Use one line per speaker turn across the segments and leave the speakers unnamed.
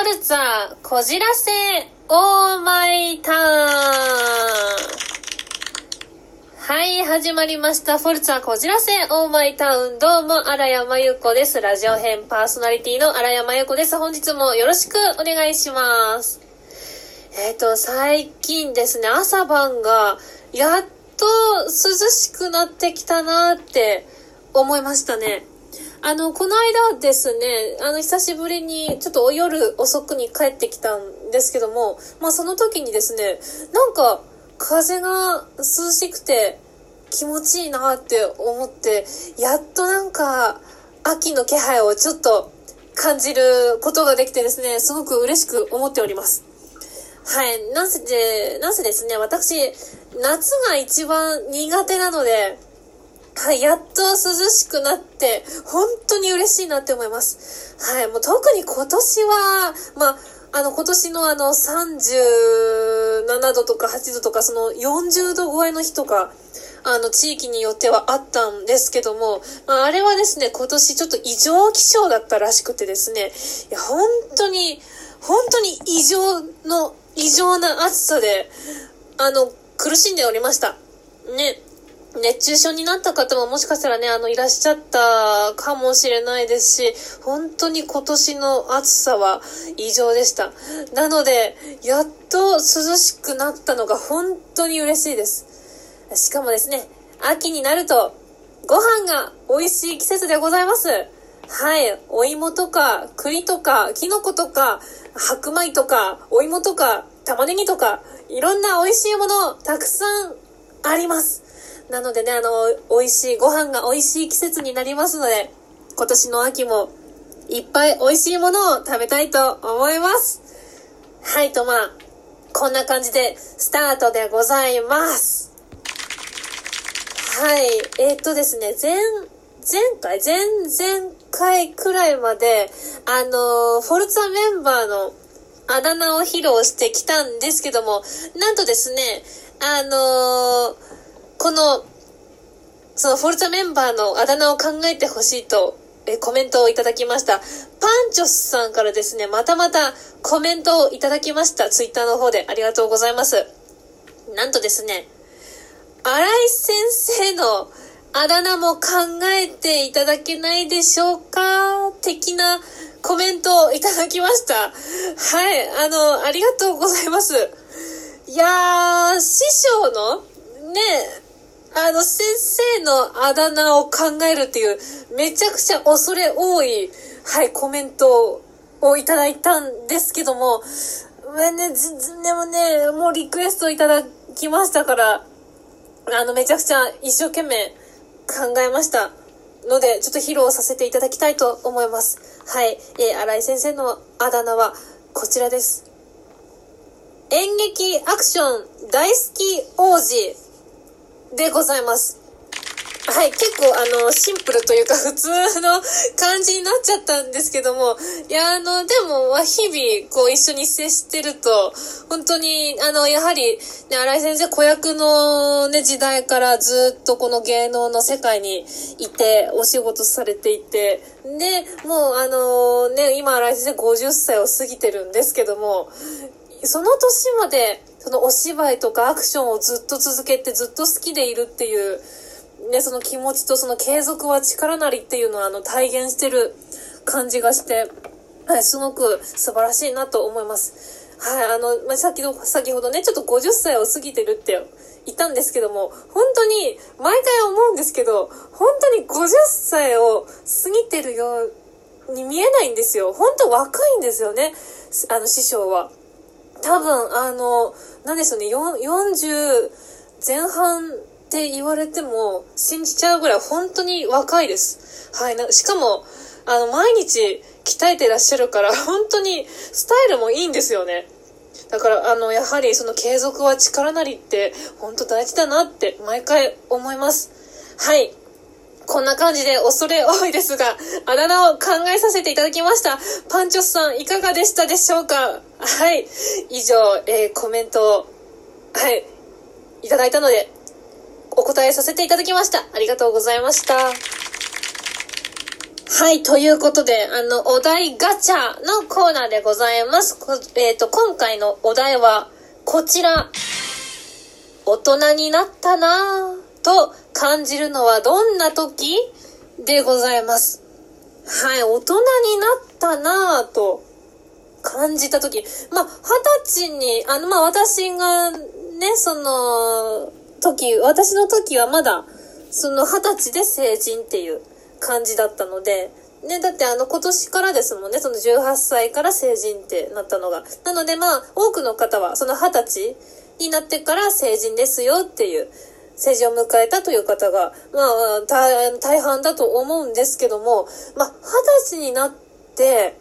ォルツァ、こじらせ、オーマイターン。はい、始まりました。フォルツァ、こじらせ、オーマイタウン。どうも、荒山由子です。ラジオ編パーソナリティの荒山由子です。本日もよろしくお願いします。えっ、ー、と、最近ですね、朝晩が、やっと涼しくなってきたなって思いましたね。あの、この間ですね、あの、久しぶりに、ちょっと夜遅くに帰ってきたんですけども、まあ、その時にですね、なんか、風が涼しくて気持ちいいなって思って、やっとなんか、秋の気配をちょっと感じることができてですね、すごく嬉しく思っております。はい。なぜで、なぜですね、私、夏が一番苦手なので、はい、やっと涼しくなって、本当に嬉しいなって思います。はい、もう特に今年は、まあ、あの、今年のあの、37度とか8度とか、その40度超えの日とか、あの、地域によってはあったんですけども、まあ、あれはですね、今年ちょっと異常気象だったらしくてですね、いや、本当に、本当に異常の、異常な暑さで、あの、苦しんでおりました。ね。熱中症になった方ももしかしたらね、あの、いらっしゃったかもしれないですし、本当に今年の暑さは異常でした。なので、やっと涼しくなったのが本当に嬉しいです。しかもですね、秋になると、ご飯が美味しい季節でございます。はい。お芋とか、栗とか、キノコとか、白米とか、お芋とか、玉ねぎとか、いろんな美味しいものたくさんあります。なのでね、あの、美味しい、ご飯が美味しい季節になりますので、今年の秋もいっぱい美味しいものを食べたいと思います。はいとまあ、こんな感じでスタートでございます。はい、えー、っとですね、前、前回、前々回くらいまで、あの、フォルツァメンバーのあだ名を披露してきたんですけども、なんとですね、あのーこの、そのフォルツァメンバーのあだ名を考えてほしいと、えコメントをいただきました。パンチョスさんからですね、またまたコメントをいただきました。ツイッターの方でありがとうございます。なんとですね、荒井先生のあだ名も考えていただけないでしょうか？的なコメントをいただきました。はい、あの、ありがとうございます。いやー、師匠のね、あの、先生のあだ名を考えるっていう、めちゃくちゃ恐れ多い、はい、コメントをいただいたんですけども、ね、でもね、もうリクエストいただきましたから、あの、めちゃくちゃ一生懸命考えました。ので、ちょっと披露させていただきたいと思います。はい。えー、新井先生のあだ名はこちらです。演劇アクション大好き王子。でございます。はい、結構あの、シンプルというか普通の感じになっちゃったんですけども、いや、あの、でも、日々、こう、一緒に接してると、本当に、あの、やはり、ね、荒井先生、子役のね、時代からずっとこの芸能の世界にいて、お仕事されていて、で、もう、あの、ね、今、荒井先生50歳を過ぎてるんですけども、その年まで、そのお芝居とかアクションをずっと続けてずっと好きでいるっていう、ね、その気持ちとその継続は力なりっていうのはあの体現してる感じがして、はい、すごく素晴らしいなと思います。はい、あの、まあ、先の、先ほどね、ちょっと50歳を過ぎてるって言ったんですけども、本当に、毎回思うんですけど、本当に50歳を過ぎてるように見えないんですよ。本当若いんですよね、あの師匠は。多分、あの、なんですよね、40前半って言われても信じちゃうぐらい本当に若いです。はい。なしかも、あの、毎日鍛えてらっしゃるから、本当にスタイルもいいんですよね。だから、あの、やはりその継続は力なりって、本当大事だなって毎回思います。はい。こんな感じで恐れ多いですが、あだ名を考えさせていただきました。パンチョスさん、いかがでしたでしょうか？はい。以上、えー、コメントを、はい、いただいたので、お答えさせていただきました。ありがとうございました。はい、ということで、あの、お題ガチャのコーナーでございます。えっ、ー、と、今回のお題は、こちら。大人になったなぁと感じるのはどんな時でございます。はい、大人になったなぁと感じた時。まあ、二十歳に、あの、まあ、私がね、その、時、私の時はまだ、その二十歳で成人っていう感じだったので、ね、だってあの今年からですもんね、その18歳から成人ってなったのが。なのでまあ、多くの方はその20歳になってから成人ですよっていう、成人を迎えたという方が、まあ、大半だと思うんですけども、まあ、20歳になって、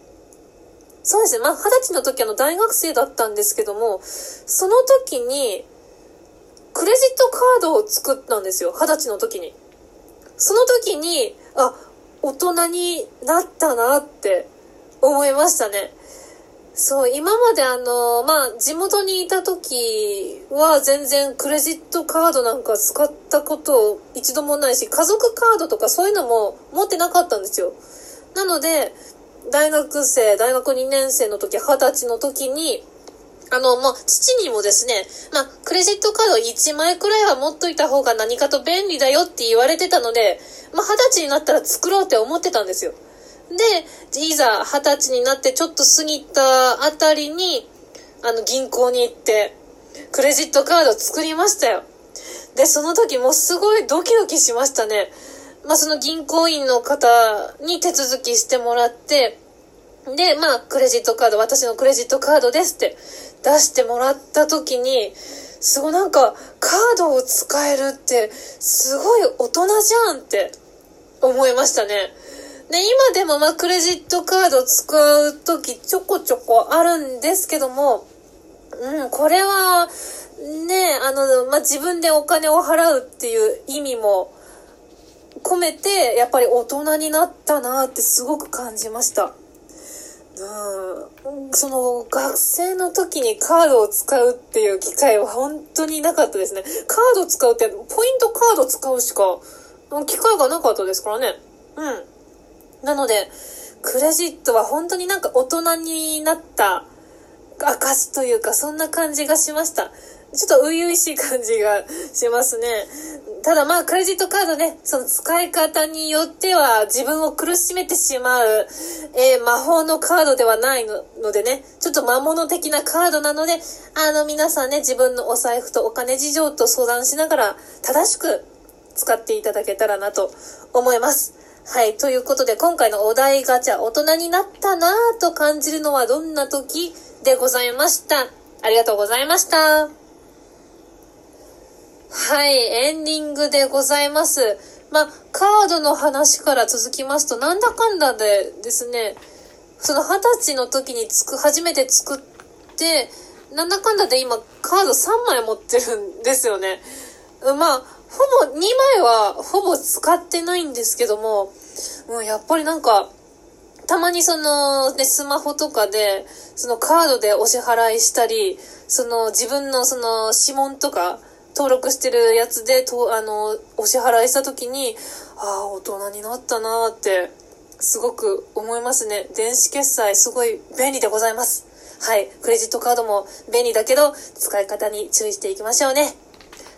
そうですね、まあ、20歳の時あの大学生だったんですけども、その時に、クレジットカードを作ったんですよ、20歳の時に。その時に、あ、大人になったなって思いましたね。そう、今まであの、まあ、地元にいた時は全然クレジットカードなんか使ったこと一度もないし、家族カードとかそういうのも持ってなかったんですよ。なので、大学生、大学2年生の時、20歳の時に、あの、もう、父にもですね、まあ、クレジットカード1枚くらいは持っといた方が何かと便利だよって言われてたので、まあ、20歳になったら作ろうって思ってたんですよ。で、いざ20歳になってちょっと過ぎたあたりに、あの、銀行に行って、クレジットカード作りましたよ。で、その時もすごいドキドキしましたね。まあ、その銀行員の方に手続きしてもらって、で、まあ、クレジットカード、私のクレジットカードですって出してもらった時に、すごいなんか、カードを使えるって、すごい大人じゃんって思いましたね。で、今でもまあクレジットカード使う時ちょこちょこあるんですけども、うん、これは、ね、あの、まあ、自分でお金を払うっていう意味も込めて、やっぱり大人になったなってすごく感じました。うん、その学生の時にカードを使うっていう機会は本当になかったですね。カード使うって、ポイントカード使うしか機会がなかったですからね。うん。なので、クレジットは本当になんか大人になった証というか、そんな感じがしました。ちょっと初々しい感じがしますね。ただまあ、クレジットカードね、その使い方によっては自分を苦しめてしまう、えー、魔法のカードではないのでね、ちょっと魔物的なカードなので、あの皆さんね、自分のお財布とお金事情と相談しながら正しく使っていただけたらなと思います。はい。ということで、今回のお題ガチャ、大人になったなぁと感じるのはどんな時でございました？ありがとうございました。はい、エンディングでございます。ま、カードの話から続きますと、なんだかんだでですね、その二十歳の時につく、初めて作って、なんだかんだで今カード3枚持ってるんですよね。まあ、ほぼ、2枚はほぼ使ってないんですけども、う、やっぱりなんか、たまにその、ね、スマホとかで、そのカードでお支払いしたり、その自分のその指紋とか登録してるやつで、と、あの、お支払いした時に、ああ、大人になったなーって、すごく思いますね。電子決済すごい便利でございます。はい。クレジットカードも便利だけど、使い方に注意していきましょうね。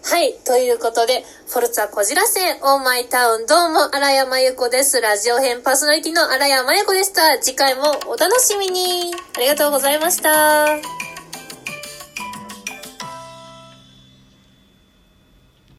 はい。ということで、フォルツァこじらせ、オーマイタウン、どうも、荒山由子です。ラジオ編パーソナリティの荒山由子でした。次回もお楽しみに。ありがとうございました。